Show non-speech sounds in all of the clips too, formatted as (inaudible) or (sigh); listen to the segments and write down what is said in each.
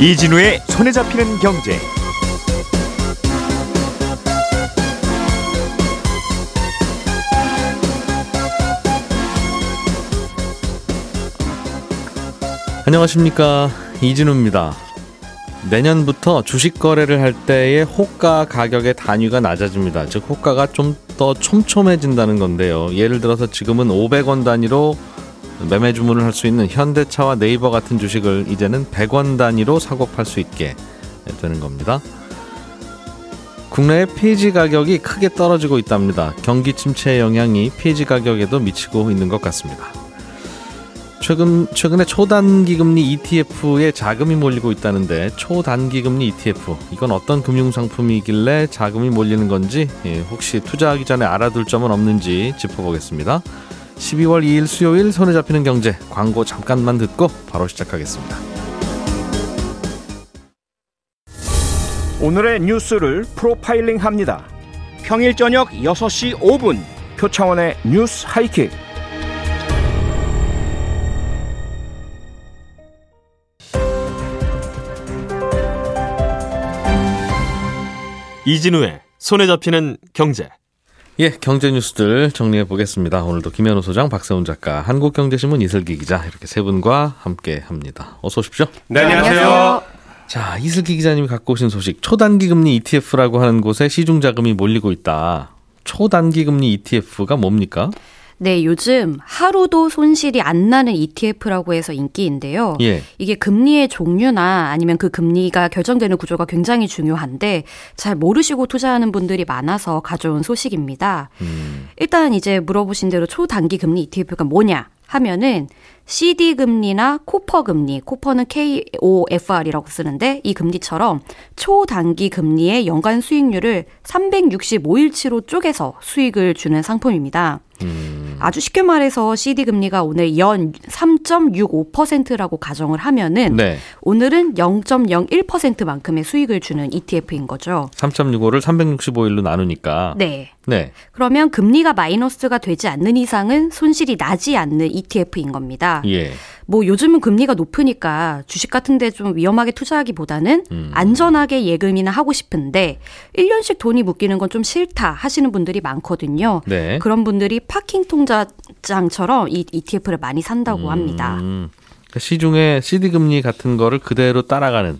이진우의 손에 잡히는 경제. 안녕하십니까 이진우입니다. 내년부터 주식 거래를 할 때의 호가 가격의 단위가 낮아집니다. 즉 호가가 좀 더 촘촘해진다는 건데요. 예를 들어서 지금은 500원 단위로 매매 주문을 할 수 있는 현대차와 네이버 같은 주식을 이제는 100원 단위로 사고 팔 수 있게 되는 겁니다. 국내의 폐지 가격이 크게 떨어지고 있답니다. 경기 침체의 영향이 폐지 가격에도 미치고 있는 것 같습니다. 최근 최근에 초단기 금리 ETF에 자금이 몰리고 있다는데 초단기 금리 ETF 이건 어떤 금융 상품이길래 자금이 몰리는 건지 예, 혹시 투자하기 전에 알아둘 점은 없는지 짚어보겠습니다. 12월 2일 수요일 손에 잡히는 경제 광고 잠깐만 듣고 바로 시작하겠습니다. 오늘의 뉴스를 프로파일링 합니다. 평일 저녁 6시 5분 표창원의 뉴스 하이킥. 이진우의 손에 잡히는 경제. 예, 경제 뉴스들 정리해 보겠습니다. 오늘도 김현우 소장, 박세훈 작가, 한국경제신문 이슬기 기자 이렇게 세 분과 함께 합니다. 어서 오십시오. 네, 안녕하세요. 자, 이슬기 기자님이 갖고 오신 소식. 초단기 금리 ETF라고 하는 곳에 시중 자금이 몰리고 있다. 초단기 금리 ETF가 뭡니까? 네, 요즘 하루도 손실이 안 나는 ETF라고 해서 인기인데요. 예. 이게 금리의 종류나 아니면 그 금리가 결정되는 구조가 굉장히 중요한데 잘 모르시고 투자하는 분들이 많아서 가져온 소식입니다. 음, 일단 이제 물어보신 대로 초단기 금리 ETF가 뭐냐 하면은 CD 금리나 코퍼 금리, 코퍼는 KOFR이라고 쓰는데 이 금리처럼 초단기 금리의 연간 수익률을 365일치로 쪼개서 수익을 주는 상품입니다. 음, 아주 쉽게 말해서 CD 금리가 오늘 연 3.65%라고 가정을 하면은 네. 오늘은 0.01%만큼의 수익을 주는 ETF인 거죠. 3.65를 365일로 나누니까. 네. 네. 그러면 금리가 마이너스가 되지 않는 이상은 손실이 나지 않는 ETF인 겁니다. 예. 뭐 요즘은 금리가 높으니까 주식 같은데 좀 위험하게 투자하기보다는 음. 안전하게 예금이나 하고 싶은데 1년씩 돈이 묶이는 건 좀 싫다 하시는 분들이 많거든요. 네. 그런 분들이 파킹 통장처럼 이 ETF를 많이 산다고 합니다. 음, 시중에 CD 금리 같은 거를 그대로 따라가는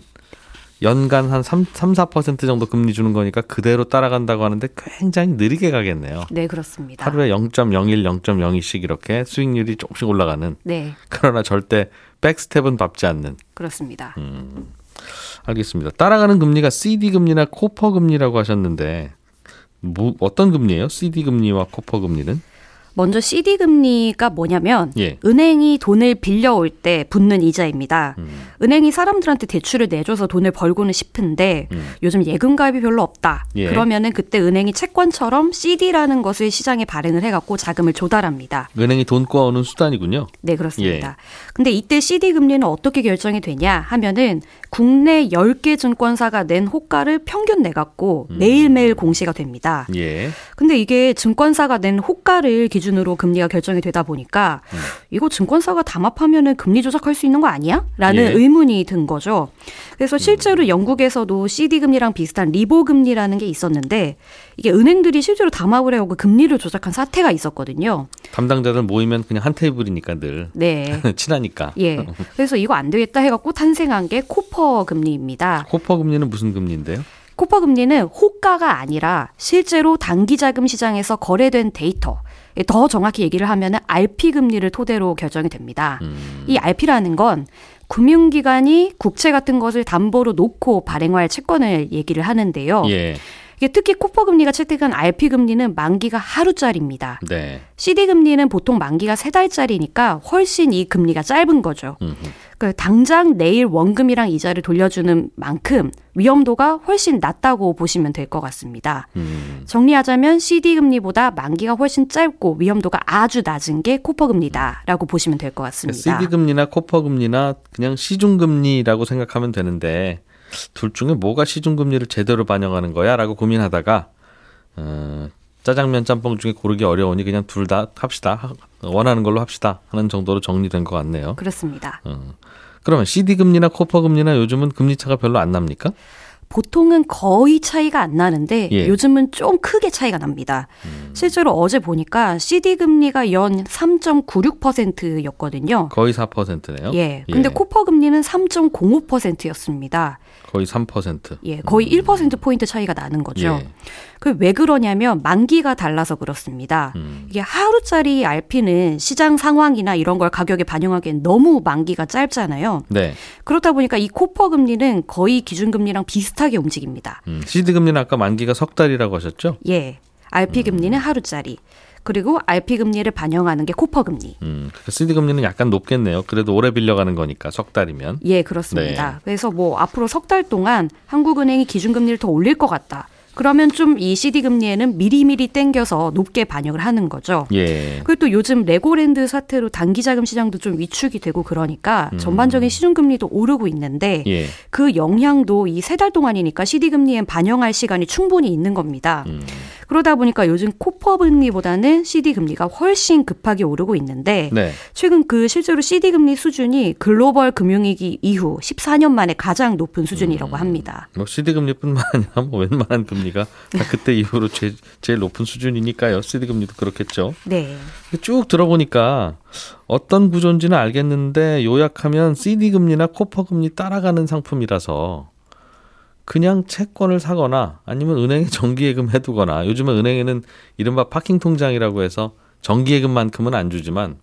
연간 한 3, 3 4% 정도 금리 주는 거니까 그대로 따라간다고 하는데 굉장히 느리게 가겠네요. 네, 그렇습니다. 하루에 0.01, 0.02씩 이렇게 수익률이 조금씩 올라가는 네, 그러나 절대 백스텝은 밟지 않는 그렇습니다. 음. 알겠습니다. 따라가는 금리가 CD 금리나 코퍼 금리라고 하셨는데 뭐 어떤 금리예요? CD 금리와 코퍼 금리는? 먼저 CD 금리가 뭐냐면 예. 은행이 돈을 빌려올 때 붙는 이자입니다. 음. 은행이 사람들한테 대출을 내줘서 돈을 벌고는 싶은데 음. 요즘 예금 가입이 별로 없다. 예. 그러면은 그때 은행이 채권처럼 CD라는 것을 시장에 발행을 해갖고 자금을 조달합니다. 은행이 돈 꼬아오는 수단이군요. 네, 그렇습니다. 근데 이때 CD 금리는 어떻게 결정이 되냐 하면은 국내 10개 증권사가 낸 호가를 평균 내갖고 음. 매일매일 공시가 됩니다. 예. 근데 이게 증권사가 낸 호가를 기준으로 금리가 결정이 되다 보니까 음. 이거 증권사가 담합하면은 금리 조작할 수 있는 거 아니야? 라는 예. 의문이 든 거죠. 그래서 음. 실제로 영국에서도 CD 금리랑 비슷한 리보 금리라는 게 있었는데 이게 은행들이 실제로 담합을 해오고 금리를 조작한 사태가 있었거든요. 담당자들 모이면 그냥 한 테이블이니까 늘 네. (laughs) 친하니까. 예. 그래서 이거 안 되겠다 해갖고 탄생한 게 KOFR 금리입니다. KOFR 금리는 무슨 금리인데요? KOFR 금리는 호가가 아니라 실제로 단기 자금 시장에서 거래된 데이터. 더 정확히 얘기를 하면 RP 금리를 토대로 결정이 됩니다. 음. 이 RP라는 건 금융기관이 국채 같은 것을 담보로 놓고 발행할 채권을 얘기를 하는데요. 예. 특히 코퍼 금리가 채택한 RP 금리는 만기가 하루짜리입니다. 네. CD 금리는 보통 만기가 세 달짜리니까 훨씬 이 금리가 짧은 거죠. 음흠. 그 당장 내일 원금이랑 이자를 돌려주는 만큼 위험도가 훨씬 낮다고 보시면 될 것 같습니다. 음. 정리하자면 CD 금리보다 만기가 훨씬 짧고 위험도가 아주 낮은 게 코퍼 금리다라고 보시면 될 것 같습니다. CD 금리나 코퍼 금리나 그냥 시중 금리라고 생각하면 되는데 둘 중에 뭐가 시중 금리를 제대로 반영하는 거야 라고 고민하다가 어, 짜장면 짬뽕 중에 고르기 어려우니 그냥 둘 다 합시다. 하- 원하는 걸로 합시다 하는 정도로 정리된 것 같네요. 그렇습니다. 어. 그러면 CD 금리나 코퍼 금리나 요즘은 금리 차가 별로 안 납니까? 보통은 거의 차이가 안 나는데 예. 요즘은 좀 크게 차이가 납니다. 실제로 어제 보니까 CD 금리가 연 3.96%였거든요. 거의 4%네요. 예. 근데 코퍼 금리는 3.05%였습니다. 거의 3%. 예, 거의 1% 포인트 차이가 나는 거죠. 예. 그왜 그러냐면 만기가 달라서 그렇습니다. 음. 이게 하루짜리 RP는 시장 상황이나 이런 걸 가격에 반영하기엔 너무 만기가 짧잖아요. 네. 그렇다 보니까 이 코퍼 금리는 거의 기준 금리랑 비슷하게 움직입니다. 음, CD 금리는 아까 만기가 석 달이라고 하셨죠? 예. RP 금리는 음. 하루짜리. 그리고 RP 금리를 반영하는 게 KOFR 금리. 음, 그러니까 CD 금리는 약간 높겠네요. 그래도 오래 빌려가는 거니까 석 달이면. 예, 그렇습니다. 네. 그래서 뭐 앞으로 석 달 동안 한국은행이 기준금리를 더 올릴 것 같다. 그러면 좀 이 CD 금리에는 미리미리 땡겨서 높게 반영을 하는 거죠. 예. 그리고 또 요즘 레고랜드 사태로 단기 자금 시장도 좀 위축이 되고 그러니까 음. 전반적인 시중 금리도 오르고 있는데 예. 그 영향도 이 세 달 동안이니까 CD 금리엔 반영할 시간이 충분히 있는 겁니다. 음. 그러다 보니까 요즘 코퍼 금리보다는 CD 금리가 훨씬 급하게 오르고 있는데 네. 최근 그 실제로 CD 금리 수준이 글로벌 금융위기 이후 14년 만에 가장 높은 음. 수준이라고 합니다. 뭐 CD 금리뿐만 아니라 뭐 웬만한 금리 가다 그때 이후로 제, 제일 높은 수준이니까요. CD 금리도 그렇겠죠. 네. 쭉 들어보니까 어떤 구조인지는 알겠는데 요약하면 CD 금리나 코퍼 금리 따라가는 상품이라서 그냥 채권을 사거나 아니면 은행에 정기예금 해두거나 요즘은 은행에는 이른바 파킹 통장이라고 해서 정기예금만큼은 안 주지만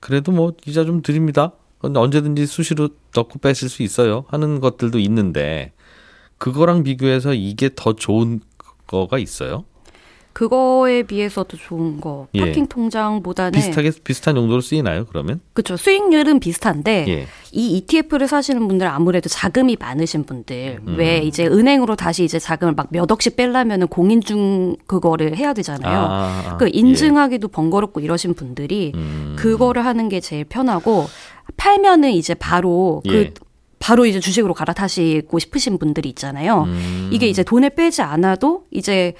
그래도 뭐 이자 좀 드립니다. 언제든지 수시로 넣고 빼실 수 있어요. 하는 것들도 있는데 그거랑 비교해서 이게 더 좋은 거가 있어요. 그거에 비해서도 좋은 거 예. 파킹 통장보다는 비슷하게 비슷한 용도로 쓰이나요? 그러면? 그렇죠. 수익률은 비슷한데 예. 이 ETF를 사시는 분들 아무래도 자금이 많으신 분들 음. 왜 이제 은행으로 다시 이제 자금을 막 몇 억씩 빼려면은 공인중 그거를 해야 되잖아요. 아, 아, 그 인증하기도 번거롭고 이러신 분들이 예. 음. 그거를 하는 게 제일 편하고 팔면은 이제 바로 그 예. 바로 이제 주식으로 갈아타시고 싶으신 분들이 있잖아요. 음. 이게 이제 돈을 빼지 않아도 이제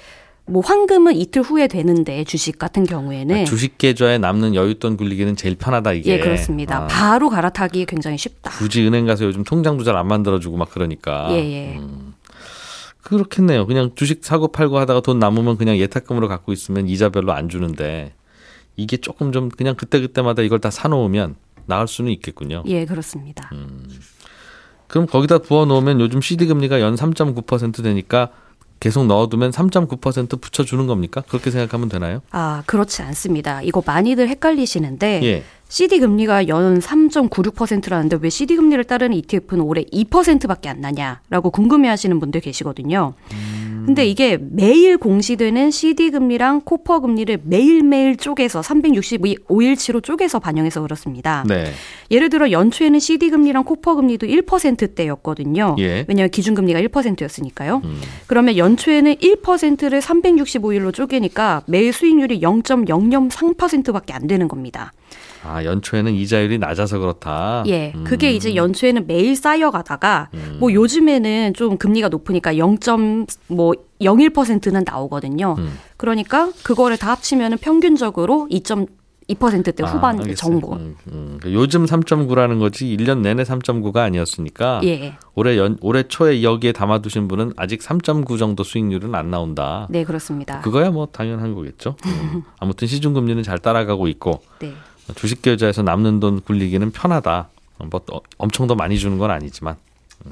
뭐 환금은 이틀 후에 되는데 주식 같은 경우에는 아, 주식 계좌에 남는 여윳돈 굴리기는 제일 편하다 이게. 예 그렇습니다. 아, 바로 갈아타기 굉장히 쉽다. 굳이 은행 가서 요즘 통장도 잘 안 만들어 주고 막 그러니까. 예 예. 그렇겠네요. 그냥 주식 사고 팔고 하다가 돈 남으면 그냥 예탁금으로 갖고 있으면 이자 별로 안 주는데 이게 조금 좀 그냥 그때 그때마다 이걸 다 사놓으면 나을 수는 있겠군요. 예 그렇습니다. 음. 그럼 거기다 부어 놓으면 요즘 CD 금리가 연 3.9% 되니까 계속 넣어두면 3.9% 붙여주는 겁니까? 그렇게 생각하면 되나요? 아 그렇지 않습니다. 이거 많이들 헷갈리시는데 예. CD 금리가 연 3.96%라는데 왜 CD 금리를 따르는 ETF는 올해 2%밖에 안 나냐라고 궁금해하시는 분들 계시거든요. 근데 이게 매일 공시되는 CD 금리랑 코퍼 금리를 매일매일 쪼개서 365일치로 쪼개서 반영해서 그렇습니다. 네. 예를 들어 연초에는 CD 금리랑 코퍼 금리도 1%대였거든요. 예. 왜냐하면 기준 금리가 1%였으니까요. 음. 그러면 연초에는 1%를 365일로 쪼개니까 매일 수익률이 0.003%밖에 안 되는 겁니다. 아 연초에는 이자율이 낮아서 그렇다. 예. 음. 그게 이제 연초에는 매일 쌓여가다가 뭐 요즘에는 좀 금리가 높으니까 0.뭐 01%는 나오거든요. 음. 그러니까 그거를 다 합치면은 평균적으로 2.2%대 아, 후반 알겠어요. 정도. 음, 음. 요즘 3.9라는 거지 1년 내내 3.9가 아니었으니까 예. 올해 연, 올해 초에 여기에 담아두신 분은 아직 3.9 정도 수익률은 안 나온다. 네, 그렇습니다. 그거야 뭐 당연한 거겠죠. 음. (laughs) 아무튼 시중 금리는 잘 따라가고 있고 네. 주식 계좌에서 남는 돈 굴리기는 편하다. 뭐또 엄청 더 많이 주는 건 아니지만 음.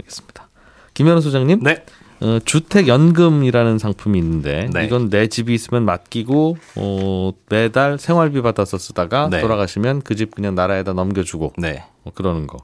알겠습니다. 김현우 소장님, 네. 어, 주택 연금이라는 상품이 있는데 네. 이건 내 집이 있으면 맡기고 어, 매달 생활비 받아서 쓰다가 네. 돌아가시면 그 집 그냥 나라에다 넘겨주고 네. 뭐 그러는 거.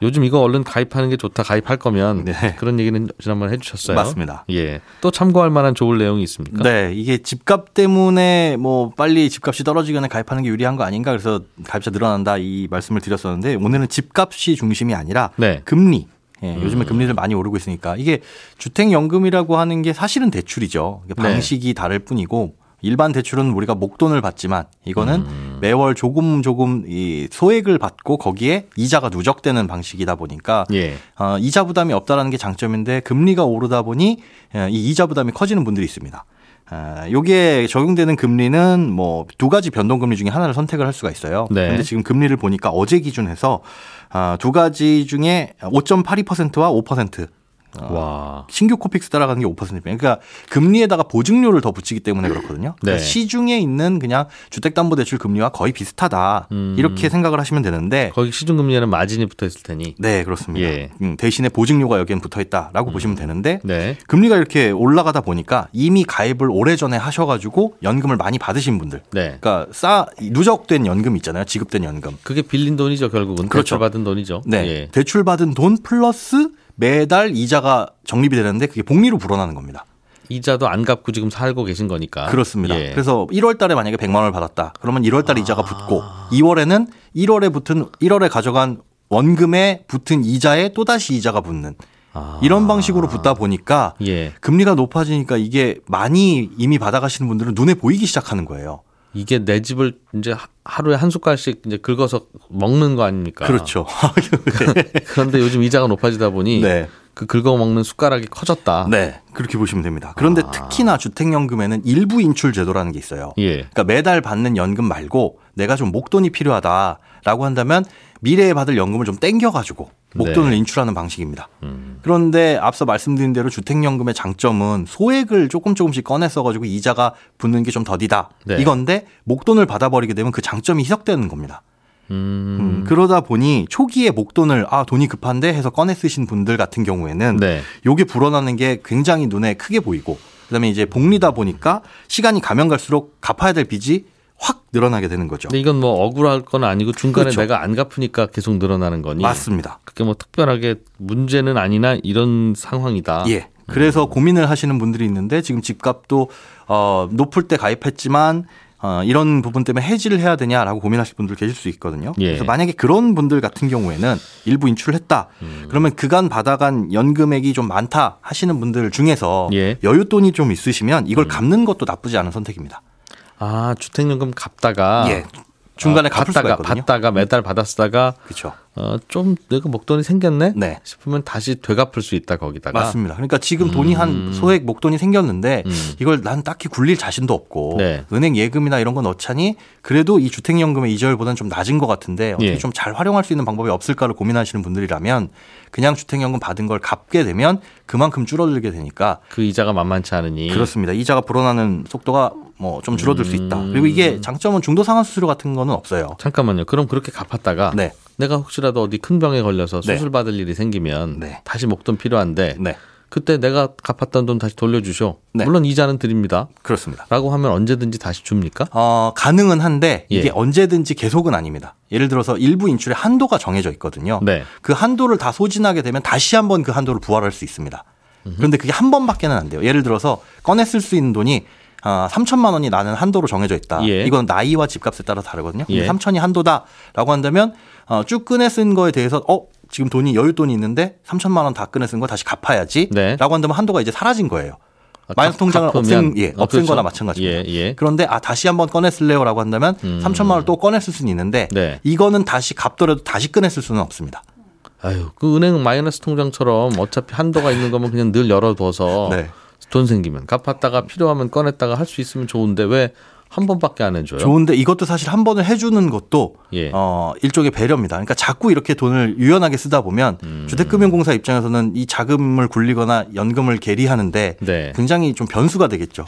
네. 요즘 이거 얼른 가입하는 게 좋다. 가입할 거면 네. 그런 얘기는 지난번에 해주셨어요. 맞습니다. 예. 또 참고할 만한 좋은 내용이 있습니까? 네, 이게 집값 때문에 뭐 빨리 집값이 떨어지거나 가입하는 게 유리한 거 아닌가 그래서 가입자 늘어난다 이 말씀을 드렸었는데 오늘은 집값이 중심이 아니라 네. 금리. 예, 요즘에 금리를 많이 오르고 있으니까 이게 주택연금이라고 하는 게 사실은 대출이죠. 네. 방식이 다를 뿐이고 일반 대출은 우리가 목돈을 받지만 이거는 매월 조금 조금 이 소액을 받고 거기에 이자가 누적되는 방식이다 보니까 예. 어, 이자 부담이 없다라는 게 장점인데 금리가 오르다 보니 예, 이 이자 부담이 커지는 분들이 있습니다. 아, 요게 적용되는 금리는 뭐 두 가지 변동금리 중에 하나를 선택을 할 수가 있어요. 네. 근데 지금 금리를 보니까 어제 기준해서 아, 두 가지 중에 5.82%와 5% 와. 신규 코픽스 따라가는 게 5%입니다. 그러니까 금리에다가 보증료를 더 붙이기 때문에 그렇거든요. 네. 그러니까 시중에 있는 그냥 주택담보대출 금리와 거의 비슷하다 음. 이렇게 생각을 하시면 되는데 거기 시중금리에는 마진이 붙어 있을 테니. 네 그렇습니다. 예. 음, 대신에 보증료가 여기엔 붙어 있다라고 보시면 되는데 네. 금리가 이렇게 올라가다 보니까 이미 가입을 오래전에 하셔가지고 연금을 많이 받으신 분들 네. 그러니까 쌓, 누적된 연금 있잖아요. 지급된 연금. 그게 빌린 돈이죠, 결국은. 그렇죠. 대출 받은 돈이죠. 네. 예. 대출 받은 돈 플러스 매달 이자가 적립이 되는데 그게 복리로 불어나는 겁니다. 이자도 안 갚고 지금 살고 계신 거니까. 그렇습니다. 예. 그래서 1월 달에 만약에 100만 원을 받았다. 그러면 1월 달에 이자가 붙고 2월에는 1월에 붙은 1월에 가져간 원금에 붙은 이자에 또다시 이자가 붙는 아. 이런 방식으로 붙다 보니까 예. 금리가 높아지니까 이게 많이 이미 받아가시는 분들은 눈에 보이기 시작하는 거예요. 이게 내 집을 이제 하- 하루에 한 숟갈씩 이제 긁어서 먹는 거 아닙니까? 그렇죠. (laughs) 그런데 요즘 이자가 높아지다 보니 네. 그 긁어 먹는 숟가락이 커졌다. 네. 그렇게 보시면 됩니다. 그런데 아. 특히나 주택연금에는 일부 인출 제도라는 게 있어요. 예. 그러니까 매달 받는 연금 말고 내가 좀 목돈이 필요하다라고 한다면 미래에 받을 연금을 좀 땡겨가지고 목돈을 네. 인출하는 방식입니다. 음. 그런데 앞서 말씀드린 대로 주택연금의 장점은 소액을 조금 조금씩 꺼내 써가지고 이자가 붙는 게 좀 더디다. 네. 이건데 목돈을 받아버리게 되면 그 장점이 희석되는 겁니다. 음. 음, 그러다 보니 초기에 목돈을 아 돈이 급한데 해서 꺼내 쓰신 분들 같은 경우에는 네. 요게 불어나는 게 굉장히 눈에 크게 보이고 그다음에 이제 복리다 보니까 시간이 가면 갈수록 갚아야 될 빚이 확 늘어나게 되는 거죠. 근데 이건 뭐 억울할 건 아니고 중간에 그렇죠. 내가 안 갚으니까 계속 늘어나는 거니. 맞습니다. 그게 뭐 특별하게 문제는 아니나 이런 상황이다. 예. 그래서 고민을 하시는 분들이 있는데 지금 집값도 어 높을 때 가입했지만 어 이런 부분 때문에 해지를 해야 되냐라고 고민하실 분들 계실 수 있거든요. 예. 그래서 만약에 그런 분들 같은 경우에는 일부 인출을 했다. 음. 그러면 그간 받아간 연금액이 좀 많다 하시는 분들 중에서 예. 음. 여윳돈이 좀 있으시면 이걸 갚는 것도 나쁘지 않은 선택입니다. 아 주택연금 갚다가 예. 중간에 어, 갚을 수가 받다가 매달 받았다가 그렇죠. 어, 좀 내가 목돈이 생겼네 네. 싶으면 다시 되갚을 수 있다 거기다가 맞습니다. 그러니까 지금 돈이 한 소액 목돈이 생겼는데 음. 이걸 난 딱히 굴릴 자신도 없고 네. 은행 예금이나 이런 거 넣자니 그래도 이 주택연금의 이자율보다는 좀 낮은 것 같은데 어떻게 예. 좀잘 활용할 수 있는 방법이 없을까를 고민하시는 분들이라면 그냥 주택연금 받은 걸 갚게 되면 그만큼 줄어들게 되니까 그 이자가 만만치 않으니 그렇습니다. 이자가 불어나는 속도가 뭐 좀 줄어들 수 있다. 음. 그리고 이게 장점은 중도 상환 수수료 같은 거는 없어요. 잠깐만요. 그럼 그렇게 갚았다가 네. 내가 혹시라도 어디 큰 병에 걸려서 네. 수술 받을 일이 생기면 네. 다시 목돈 필요한데 네. 그때 내가 갚았던 돈 다시 돌려주쇼. 네. 물론 이자는 드립니다. 그렇습니다. 라고 하면 언제든지 다시 줍니까? 어, 가능은 한데 이게 예. 언제든지 계속은 아닙니다. 예를 들어서 일부 인출의 한도가 정해져 있거든요. 네. 그 한도를 다 소진하게 되면 다시 한번 그 한도를 부활할 수 있습니다. 그런데 그게 한 번밖에는 안 돼요. 예를 들어서 꺼내 쓸 수 있는 돈이 아, 3천만 원이 나는 한도로 정해져 있다. 예. 이건 나이와 집값에 따라 다르거든요. 예. 3천이 한도다라고 한다면 어, 쭉 꺼내 쓴 거에 대해서 어 지금 돈이 여윳돈이 있는데 3천만 원 다 꺼내 쓴 거 다시 갚아야지. 네. 라고 한다면 한도가 이제 사라진 거예요. 아, 마이너스 갚- 통장을 없앤, 예, 어, 없앤 그렇죠. 거나 마찬가지입니다. 예, 예. 그런데 아 다시 한번 꺼내 쓸래요 라고 한다면 음. 3천만 원을 또쓸 수는 있는데 네. 이거는 다시 갚더라도 다시 쓸 수는 없습니다. 아유, 그 은행 마이너스 통장처럼 어차피 한도가 있는 거면 그냥 늘 열어둬서 네. 돈 생기면 갚았다가 필요하면 꺼냈다가 할 수 있으면 좋은데 왜 한 번밖에 안 해줘요? 좋은데 이것도 사실 한 번을 해주는 것도 예. 어 일종의 배려입니다. 그러니까 자꾸 이렇게 돈을 유연하게 쓰다 보면 음. 주택금융공사 입장에서는 이 자금을 굴리거나 연금을 계리하는데 네. 굉장히 좀 변수가 되겠죠.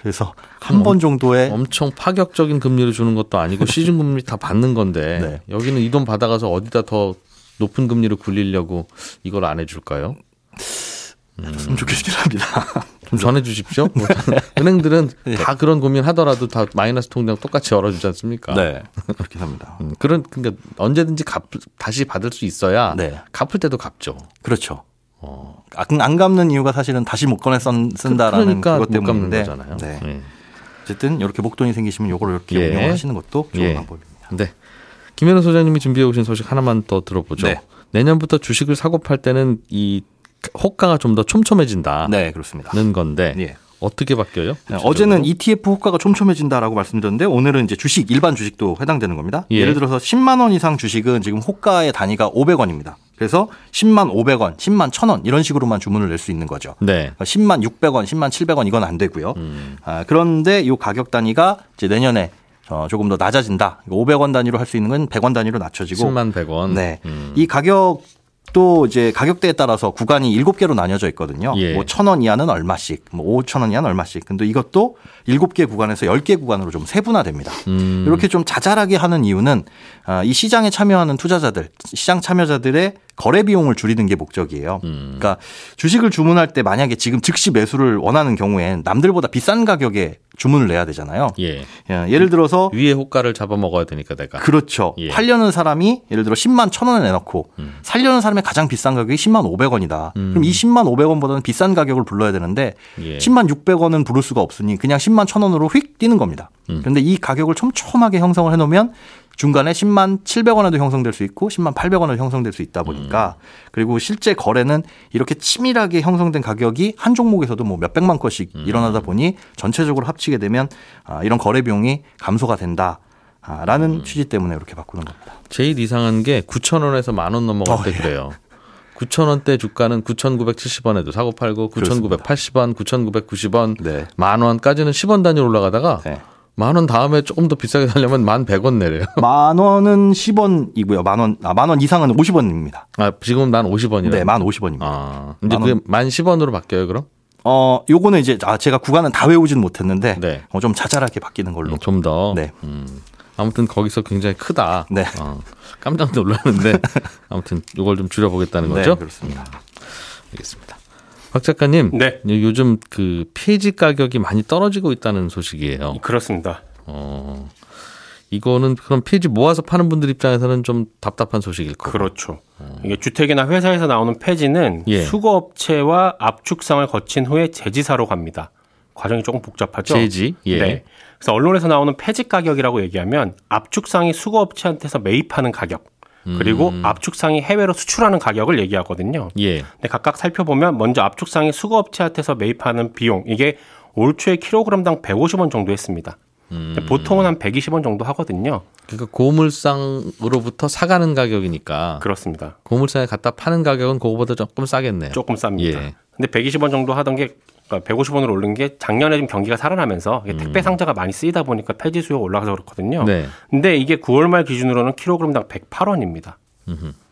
그래서 한 번 정도의 엄청 파격적인 금리를 주는 것도 아니고 (laughs) 시중 금리 다 받는 건데 네. 여기는 이 돈 받아가서 어디다 더 높은 금리를 굴리려고 이걸 안 해줄까요? 좀 좋겠긴 (laughs) 합니다. (laughs) 좀 전해주십시오. 뭐 (laughs) 은행들은 예. 다 그런 고민 하더라도 다 마이너스 통장 똑같이 열어주지 않습니까? 네, 그렇긴 합니다. 음, 그런 그러니까 언제든지 갚 다시 받을 수 있어야 네. 갚을 때도 갚죠. 그렇죠. 어. 안, 안 갚는 이유가 사실은 다시 못 꺼내 쓴, 쓴다라는 그러니까 그것 못 갚는 때문인데 거잖아요. 네. 예. 어쨌든 이렇게 목돈이 생기시면 요걸 이렇게 예. 운영을 하시는 것도 좋은 예. 방법입니다. 네. 김현우 소장님이 준비해 오신 소식 하나만 더 들어보죠. 네. 내년부터 주식을 사고 팔 때는 이 호가가 좀 더 촘촘해진다는 네, 그렇습니다. 건데 예. 어떻게 바뀌어요? 네, 어제는 ETF 호가가 촘촘해진다라고 말씀드렸는데 오늘은 이제 주식 일반 주식도 해당되는 겁니다. 예. 예. 를 들어서 10만 원 이상 주식은 지금 호가의 단위가 500원입니다. 그래서 10만 500원, 10만 1000원 이런 식으로만 주문을 낼 수 있는 거죠. 네. 10만 600원, 10만 700원 이건 안 되고요. 음. 아, 그런데 이 가격 단위가 이제 내년에 어, 조금 더 낮아진다. 500원 단위로 할 수 있는 건 100원 단위로 낮춰지고 10만 100원. 네. 음. 이 가격 도 이제 가격대에 따라서 구간이 7개로 나뉘어져 있거든요. 예. 뭐 1000원 이하는 얼마씩, 뭐 5,000원 이하는 얼마씩. 근데 이것도 7개 구간에서 10개 구간으로 좀 세분화됩니다. 음. 이렇게 좀 자잘하게 하는 이유는 아, 이 시장에 참여하는 투자자들, 시장 참여자들의 거래 비용을 줄이는 게 목적이에요. 음. 그러니까 주식을 주문할 때 만약에 지금 즉시 매수를 원하는 경우엔 남들보다 비싼 가격에 주문을 내야 되잖아요. 예. 예, 예를 들어서 위에 호가를 잡아 먹어야 되니까 내가. 그렇죠. 예. 팔려는 사람이 예를 들어 10만 천 원에 내놓고 음. 살려는 사람의 가장 비싼 가격이 10만 500원이다. 그럼 이 10만 500원보다는 비싼 가격을 불러야 되는데 예. 10만 600원은 부를 수가 없으니 그냥 10만 천 원으로 휙 뛰는 겁니다. 음. 그런데 이 가격을 촘촘하게 형성을 해 놓으면 중간에 10만 700원에도 형성될 수 있고 10만 800원에도 형성될 수 있다 보니까 음. 그리고 실제 거래는 이렇게 치밀하게 형성된 가격이 한 종목에서도 뭐 몇백만 건씩 음. 일어나다 보니 전체적으로 합치게 되면 아, 이런 거래 비용이 감소가 된다. 아, 음. 라는 취지 때문에 이렇게 바꾸는 겁니다. 제일 이상한 게 9,000원에서 만 원 넘어갈 어, 때 예. 그래요. 9,000원대 주가는 9,970원에도 사고 팔고 9,980원, 9,990원, 네. 만 원까지는 10원 단위로 올라가다가 네. 만 원 다음에 조금 더 비싸게 살려면 만 100원 내래요. (laughs) 만 원은 10원이고요. 만 원, 아, 만원 이상은 50원입니다. 아, 지금은 만 50원이라. 네, 만 50원입니다. 아, 이제 만 그게 원. 만 10원으로 바뀌어요, 그럼? 어, 요거는 이제 아, 제가 구간은 다 외우지는 못했는데 네. 어, 좀 자잘하게 바뀌는 걸로. 좀 더. 네. 음. 아무튼 거기서 굉장히 크다. 네. 어, 깜짝 놀랐는데 (laughs) 아무튼 이걸 좀 줄여보겠다는 네, 거죠? 그렇습니다. 알겠습니다. 박 작가님, 네. 요즘 그 폐지 가격이 많이 떨어지고 있다는 소식이에요. 그렇습니다. 어, 이거는 그럼 폐지 모아서 파는 분들 입장에서는 좀 답답한 소식일 거고. 그렇죠. 이게 주택이나 회사에서 나오는 폐지는 예. 수거업체와 압축상을 거친 후에 제지사로 갑니다. 과정이 조금 복잡하죠. 제지, 예. 네. 그래서 언론에서 나오는 폐지 가격이라고 얘기하면 압축상이 수거업체한테서 매입하는 가격 그리고 음. 압축상이 해외로 수출하는 가격을 얘기하거든요. 예. 근데 각각 살펴보면 먼저 압축상이 수거업체한테서 매입하는 비용 이게 올 초에 킬로그램당 150원 정도 했습니다. 음. 보통은 한 120원 정도 하거든요. 그러니까 고물상으로부터 사가는 가격이니까 그렇습니다. 고물상에 갖다 파는 가격은 그거보다 조금 싸겠네요. 조금 쌉니다. 예. 근데 120원 정도 하던 게 150원으로 오른 게 작년에 좀 경기가 살아나면서 이게 택배 상자가 많이 쓰이다 보니까 폐지 수요가 올라가서 그렇거든요. 음. 네. 근데 이게 9월 말 기준으로는 킬로그램당 108원입니다.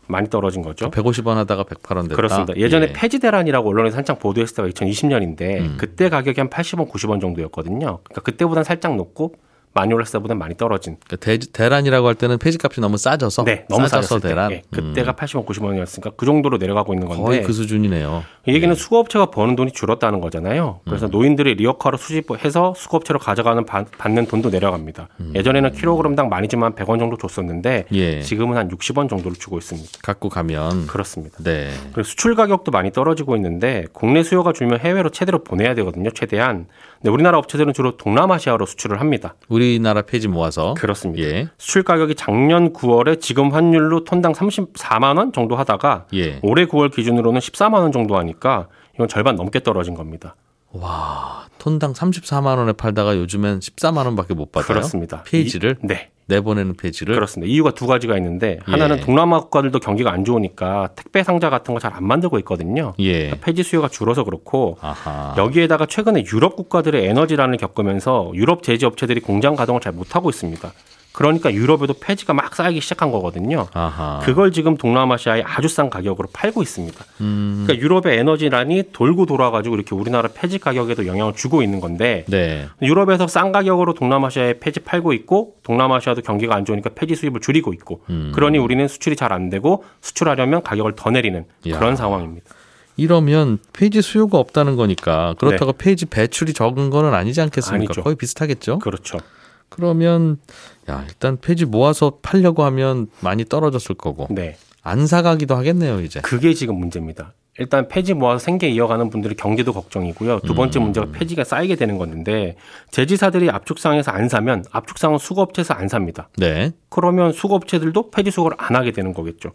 많이 떨어진 거죠. 150원 하다가 108원 됐다. 그렇습니다. 예전에 예. 폐지 대란이라고 언론에 한창 보도했을 때가 2020년인데 음. 그때 가격이 한 80원, 90원 정도였거든요. 그러니까 그때보단 살짝 높고 많이 올랐을 때보단 많이 떨어진. 그러니까 대, 대란이라고 할 때는 폐지값이 너무 싸져서 네, 너무 싸져서. 대란. 예, 그때가 80원, 90원이었으니까 그 정도로 내려가고 있는 음. 건데 거의 그 수준이네요. 이 얘기는 수거업체가 버는 돈이 줄었다는 거잖아요. 그래서 음. 노인들이 리어카로 수집해서 수거업체로 가져가는 바- 받는 돈도 내려갑니다. 예전에는 킬로그램당 많이지만 100원 정도 줬었는데 음. 예. 지금은 한 60원 정도를 주고 있습니다. 갖고 가면 그렇습니다. 네. 그리고 수출 가격도 많이 떨어지고 있는데 국내 수요가 줄면 해외로 최대로 보내야 되거든요. 최대한. 근데 우리나라 업체들은 주로 동남아시아로 수출을 합니다. 우리나라 폐지 모아서 그렇습니다. 예. 수출 가격이 작년 9월에 지금 환율로 톤당 34만 원 정도 하다가 예. 올해 9월 기준으로는 14만 원 정도 하니까 이건 절반 넘게 떨어진 겁니다. 와, 톤당 34만 원에 팔다가 요즘엔 14만 원밖에 못 받아요. 그렇습니다. 페이지를 이- 네. 내보내는 페이지를 그렇습니다. 이유가 두 가지가 있는데 하나는 예. 동남아 국가들도 경기가 안 좋으니까 택배 상자 같은 거 잘 안 만들고 있거든요. 예. 폐지 수요가 줄어서 그렇고 아하. 여기에다가 최근에 유럽 국가들의 에너지란을 겪으면서 유럽 제지 업체들이 공장 가동을 잘 못하고 있습니다. 그러니까 유럽에도 폐지가 막 쌓이기 시작한 거거든요. 아하. 그걸 지금 동남아시아에 아주 싼 가격으로 팔고 있습니다. 음. 그러니까 유럽의 에너지란이 돌고 돌아가지고 이렇게 우리나라 폐지 가격에도 영향을 주고 있는 건데 네. 유럽에서 싼 가격으로 동남아시아에 폐지 팔고 있고 동남아시아도 경기가 안 좋으니까 폐지 수입을 줄이고 있고 음. 그러니 우리는 수출이 잘 안 되고 수출하려면 가격을 더 내리는 야. 그런 상황입니다. 이러면 폐지 수요가 없다는 거니까 그렇다고 폐지 배출이 적은 거는 아니지 않겠습니까? 네. 아니죠. 거의 비슷하겠죠. 그렇죠. 그러면 야 일단 폐지 모아서 팔려고 하면 많이 떨어졌을 거고 네. 안 사가기도 하겠네요 이제. 그게 지금 문제입니다. 일단 폐지 모아서 생계 이어가는 분들의 경제도 걱정이고요. 두 번째 문제가 폐지가 쌓이게 되는 건데 제지사들이 압축상에서 안 사면 압축상은 수거업체에서 안 삽니다. 네. 그러면 수거업체들도 폐지 수거를 안 하게 되는 거겠죠.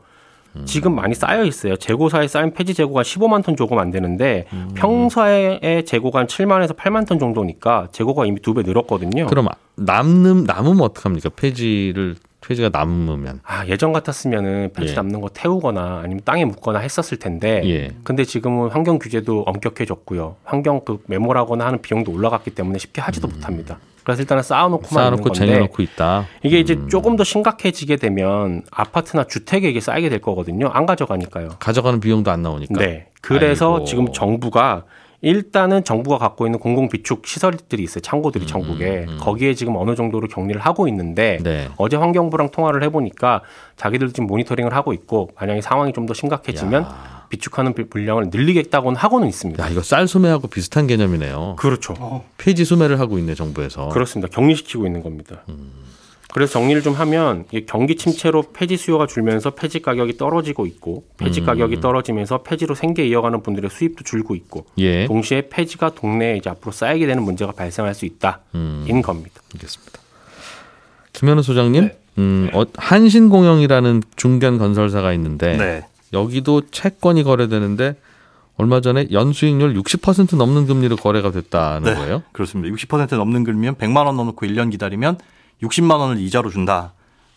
지금 많이 쌓여 있어요. 재고사에 쌓인 폐지 재고가 15만 톤 조금 안 되는데 평소에 재고가 한 7만에서 8만 톤 정도니까 재고가 이미 두 배 늘었거든요. 그럼 남는 남으면 어떡합니까? 폐지를 폐지가 남으면. 아, 예전 같았으면은 폐지 예. 남는 거 태우거나 아니면 땅에 묻거나 했었을 텐데 예. 근데 지금은 환경 규제도 엄격해졌고요. 환경 그 메모라거나 하는 비용도 올라갔기 때문에 쉽게 하지도 못합니다. 그래서 일단은 쌓아놓고만 쌓아놓고 쟁여놓고 있다. 이게 이제 조금 더 심각해지게 되면 아파트나 주택에 이게 쌓이게 될 거거든요. 안 가져가니까요. 가져가는 비용도 안 나오니까. 네. 그래서 아이고. 지금 정부가 일단은 정부가 갖고 있는 공공 비축 시설들이 있어요. 창고들이 전국에 거기에 지금 어느 정도로 격리를 하고 있는데 음, 네. 어제 환경부랑 통화를 해보니까 자기들 지금 모니터링을 하고 있고 만약에 상황이 좀 더 심각해지면 비축하는 비- 분량을 늘리겠다고는 하고는 있습니다. 야, 이거 쌀 소매하고 비슷한 개념이네요. 그렇죠. 폐지 소매를 하고 있네 정부에서. 그렇습니다. 격리시키고 있는 겁니다. 그래서 정리를 좀 하면 경기 침체로 폐지 수요가 줄면서 폐지 가격이 떨어지고 있고 폐지 음. 가격이 떨어지면서 폐지로 생계 이어가는 분들의 수입도 줄고 있고 예. 동시에 폐지가 동네에 이제 앞으로 쌓이게 되는 문제가 발생할 수 있다. 음. 인 겁니다. 알겠습니다. 김현우 소장님, 네. 음, 어, 한신 공영이라는 중견 건설사가 있는데 네. 여기도 채권이 거래되는데 얼마 전에 연수익률 60% 넘는 금리로 거래가 됐다는 네. 거예요. 그렇습니다. 60% 넘는 금리면 100만 원 넣어놓고 1년 기다리면 60만 원을 이자로 준다.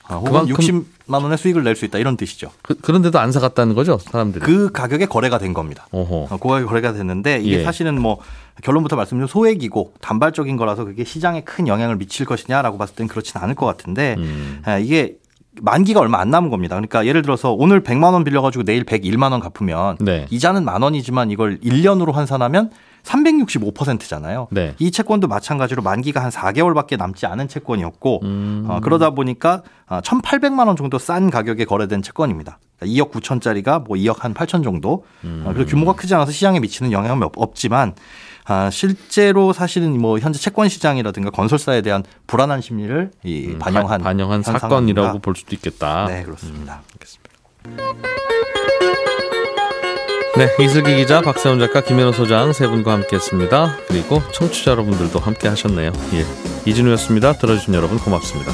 아, 혹은 그만큼- 60만 원의 수익을 낼 수 있다 이런 뜻이죠. 그, 그런데도 안 사갔다는 거죠, 사람들이. 그 가격에 거래가 된 겁니다. 어허. 어, 그 가격에 거래가 됐는데 이게 예. 사실은 뭐 결론부터 말씀드리면 소액이고 단발적인 거라서 그게 시장에 큰 영향을 미칠 것이냐라고 봤을 땐 그렇지는 않을 것 같은데 음. 아, 이게 만기가 얼마 안 남은 겁니다. 그러니까 예를 들어서 오늘 100만 원 빌려 가지고 내일 101만 원 갚으면 네. 이자는 만 원이지만 이걸 1년으로 환산하면 365%잖아요. 네. 이 채권도 마찬가지로 만기가 한 4개월밖에 남지 않은 채권이었고 음. 어, 그러다 보니까 1,800만 원 정도 싼 가격에 거래된 채권입니다. 그러니까 2억 9천짜리가 뭐 2억 한 8천 정도. 어, 그래서 규모가 크지 않아서 시장에 미치는 영향은 없- 없지만 아, 실제로 사실은 뭐 현재 채권 시장이라든가 건설사에 대한 불안한 심리를 이 음, 반영한 바- 반영한 사건이라고. 볼 수도 있겠다. 네, 그렇습니다. 네, 이슬기 기자, 박세훈 작가, 김현우 소장 세 분과 함께했습니다. 그리고 청취자 여러분들도 함께 하셨네요. 예, 이진우였습니다. 들어주신 여러분 고맙습니다.